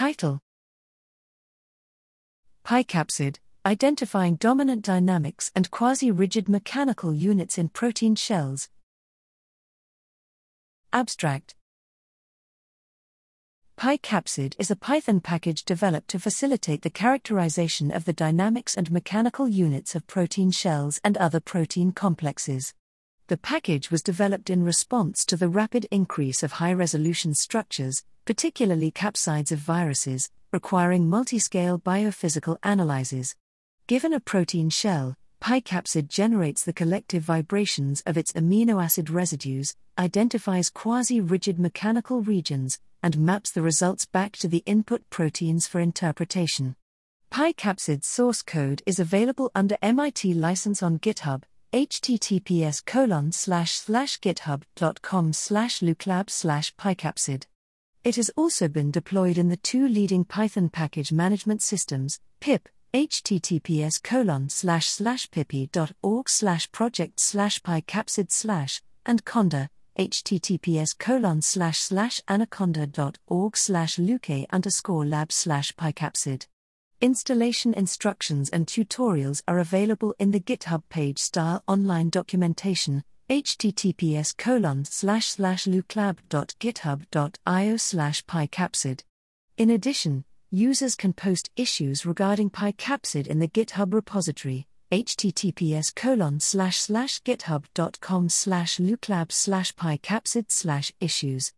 Title PyCapsid Identifying Dominant Dynamics and Quasi Rigid Mechanical Units in Protein Shells. Abstract PyCapsid is a Python package developed to facilitate the characterization of the dynamics and mechanical units of protein shells and other protein complexes. The package was developed in response to the rapid increase of high resolution structures, particularly capsids of viruses, requiring multi-scale biophysical analyses. Given a protein shell, PyCapsid generates the collective vibrations of its amino acid residues, identifies quasi rigid mechanical regions, and maps the results back to the input proteins for interpretation. PyCapsid's source code is available under MIT license on GitHub, https colon slash slash github.com slash luquelab slash pycapsid. It has also been deployed in the two leading Python package management systems, pip, https colon slash slash pypi.org slash project slash pycapsid slash, and conda, https colon slash slash anaconda.org slash luque underscore lab slash pycapsid. Installation instructions and tutorials are available in the GitHub page style online documentation https colon slash slash luquelab.github.io slash pycapsid. In addition, users can post issues regarding pycapsid in the GitHub repository https colon slash slash github.com slash luquelab slash pycapsid slash issues